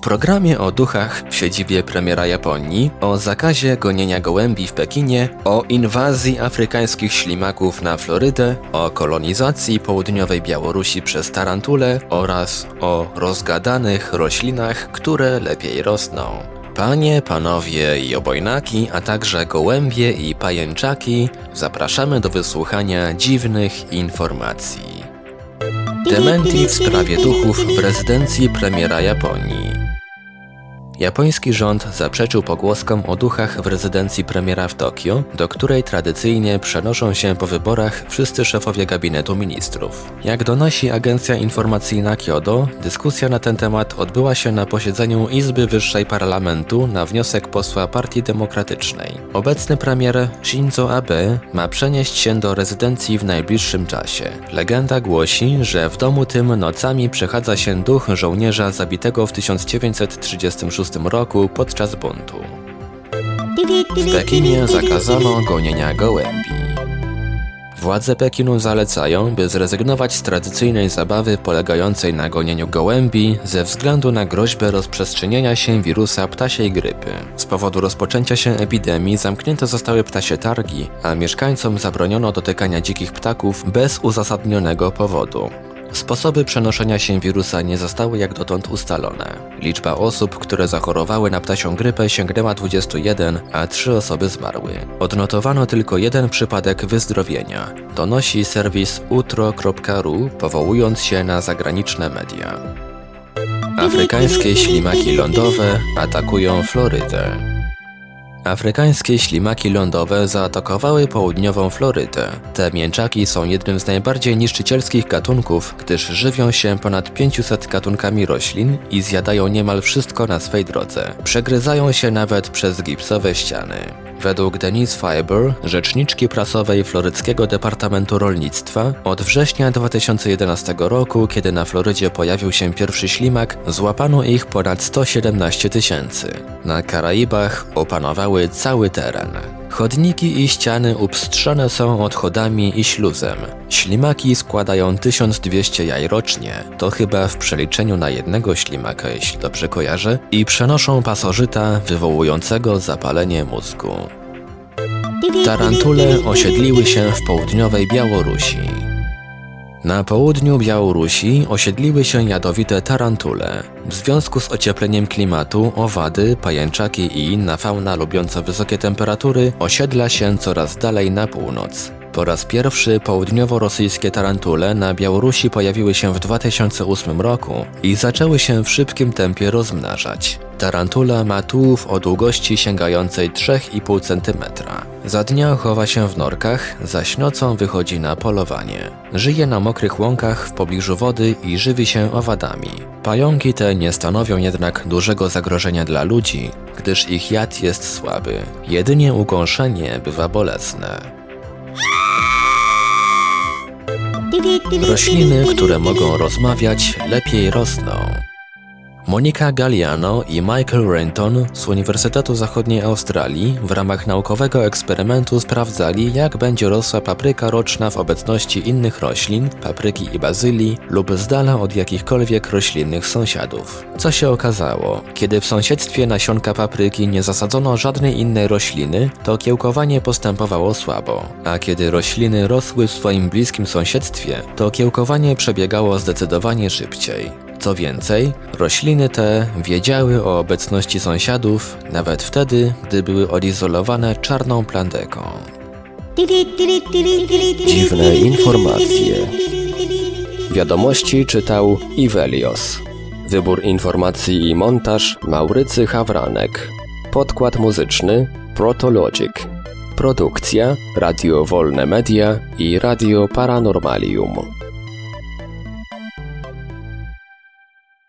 Programie o duchach w siedzibie premiera Japonii, o zakazie gonienia gołębi w Pekinie, o inwazji afrykańskich ślimaków na Florydę, o kolonizacji południowej Białorusi przez tarantule oraz o rozgadanych roślinach, które lepiej rosną. Panie, panowie i obojnaki, a także gołębie i pajęczaki, zapraszamy do wysłuchania dziwnych informacji. Dementi w sprawie duchów w rezydencji premiera Japonii. Japoński rząd zaprzeczył pogłoskom o duchach w rezydencji premiera w Tokio, do której tradycyjnie przenoszą się po wyborach wszyscy szefowie gabinetu ministrów. Jak donosi agencja informacyjna Kyodo, dyskusja na ten temat odbyła się na posiedzeniu Izby Wyższej Parlamentu na wniosek posła Partii Demokratycznej. Obecny premier Shinzo Abe ma przenieść się do rezydencji w najbliższym czasie. Legenda głosi, że w domu tym nocami przechadza się duch żołnierza zabitego w 1936 roku podczas buntu. W Pekinie zakazano gonienia gołębi. Władze Pekinu zalecają, by zrezygnować z tradycyjnej zabawy polegającej na gonieniu gołębi ze względu na groźbę rozprzestrzenienia się wirusa ptasiej grypy. Z powodu rozpoczęcia się epidemii zamknięte zostały ptasie targi, a mieszkańcom zabroniono dotykania dzikich ptaków bez uzasadnionego powodu. Sposoby przenoszenia się wirusa nie zostały jak dotąd ustalone. Liczba osób, które zachorowały na ptasią grypę sięgnęła 21, a 3 osoby zmarły. Odnotowano tylko jeden przypadek wyzdrowienia. Donosi serwis utro.ru, powołując się na zagraniczne media. Afrykańskie ślimaki lądowe atakują Florydę. Afrykańskie ślimaki lądowe zaatakowały południową Florydę. Te mięczaki są jednym z najbardziej niszczycielskich gatunków, gdyż żywią się ponad 500 gatunkami roślin i zjadają niemal wszystko na swej drodze. Przegryzają się nawet przez gipsowe ściany. Według Denise Fiber, rzeczniczki prasowej Floryckiego Departamentu Rolnictwa, od września 2011 roku, kiedy na Florydzie pojawił się pierwszy ślimak, złapano ich ponad 117 tysięcy. Na Karaibach opanowały cały teren. Chodniki i ściany upstrzone są odchodami i śluzem. Ślimaki składają 1200 jaj rocznie, to chyba w przeliczeniu na jednego ślimaka, jeśli dobrze kojarzę, i przenoszą pasożyta wywołującego zapalenie mózgu. Tarantule osiedliły się w południowej Białorusi. Na południu Białorusi osiedliły się jadowite tarantule. W związku z ociepleniem klimatu owady, pajęczaki i inna fauna lubiąca wysokie temperatury osiedla się coraz dalej na północ. Po raz pierwszy południowo-rosyjskie tarantule na Białorusi pojawiły się w 2008 roku i zaczęły się w szybkim tempie rozmnażać. Tarantula ma tułów o długości sięgającej 3,5 cm. Za dnia chowa się w norkach, zaś nocą wychodzi na polowanie. Żyje na mokrych łąkach w pobliżu wody i żywi się owadami. Pająki te nie stanowią jednak dużego zagrożenia dla ludzi, gdyż ich jad jest słaby. Jedynie ukąszenie bywa bolesne. Rośliny, które mogą rozmawiać, lepiej rosną. Monika Galliano i Michael Renton z Uniwersytetu Zachodniej Australii w ramach naukowego eksperymentu sprawdzali, jak będzie rosła papryka roczna w obecności innych roślin, papryki i bazylii lub z dala od jakichkolwiek roślinnych sąsiadów. Co się okazało? Kiedy w sąsiedztwie nasionka papryki nie zasadzono żadnej innej rośliny, to kiełkowanie postępowało słabo, a kiedy rośliny rosły w swoim bliskim sąsiedztwie, to kiełkowanie przebiegało zdecydowanie szybciej. Co więcej, rośliny te wiedziały o obecności sąsiadów nawet wtedy, gdy były odizolowane czarną plandeką. Dziwne informacje. Wiadomości czytał Ivelios. Wybór informacji i montaż Maurycy Hawranek. Podkład muzyczny Protologic. Produkcja Radio Wolne Media i Radio Paranormalium.